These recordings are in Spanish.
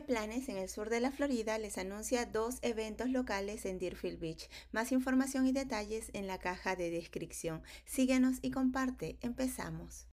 planes en el sur de la Florida les anuncia dos eventos locales en Deerfield Beach. Más información y detalles en la caja de descripción. Síguenos y comparte. Empezamos.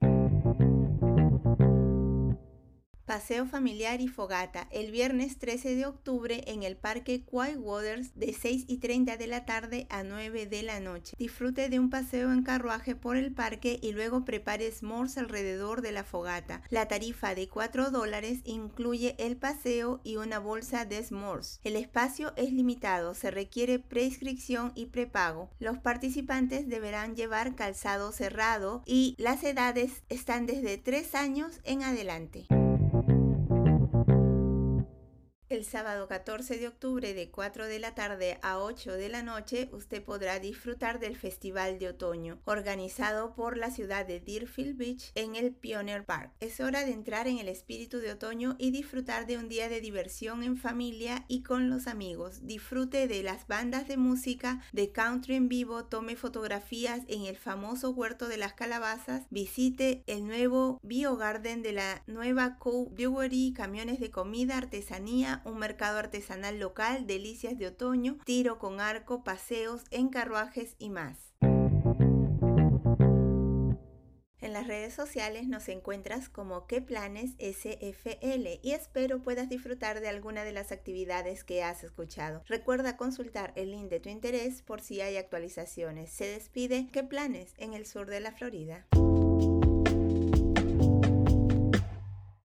Paseo familiar y fogata el viernes 13 de octubre en el Parque Quiet Waters de 6 y 30 de la tarde a 9 de la noche. Disfrute de un paseo en carruaje por el parque y luego prepare s'mores alrededor de la fogata. La tarifa de 4 dólares incluye el paseo y una bolsa de s'mores. El espacio es limitado, se requiere prescripción y prepago. Los participantes deberán llevar calzado cerrado y las edades están desde 3 años en adelante. El sábado 14 de octubre de 4 de la tarde a 8 de la noche usted podrá disfrutar del Festival de Otoño organizado por la ciudad de Deerfield Beach en el Pioneer Park. Es hora de entrar en el espíritu de otoño y disfrutar de un día de diversión en familia y con los amigos. Disfrute de las bandas de música, de country en vivo, tome fotografías en el famoso huerto de las calabazas, visite el nuevo Biogarden de la nueva Co Brewery, camiones de comida, artesanía, un mercado artesanal local, delicias de otoño, tiro con arco, paseos en carruajes y más. En las redes sociales nos encuentras como qué planes SFL y espero puedas disfrutar de alguna de las actividades que has escuchado. Recuerda consultar el link de tu interés por si hay actualizaciones. Se despide qué planes en el sur de la Florida.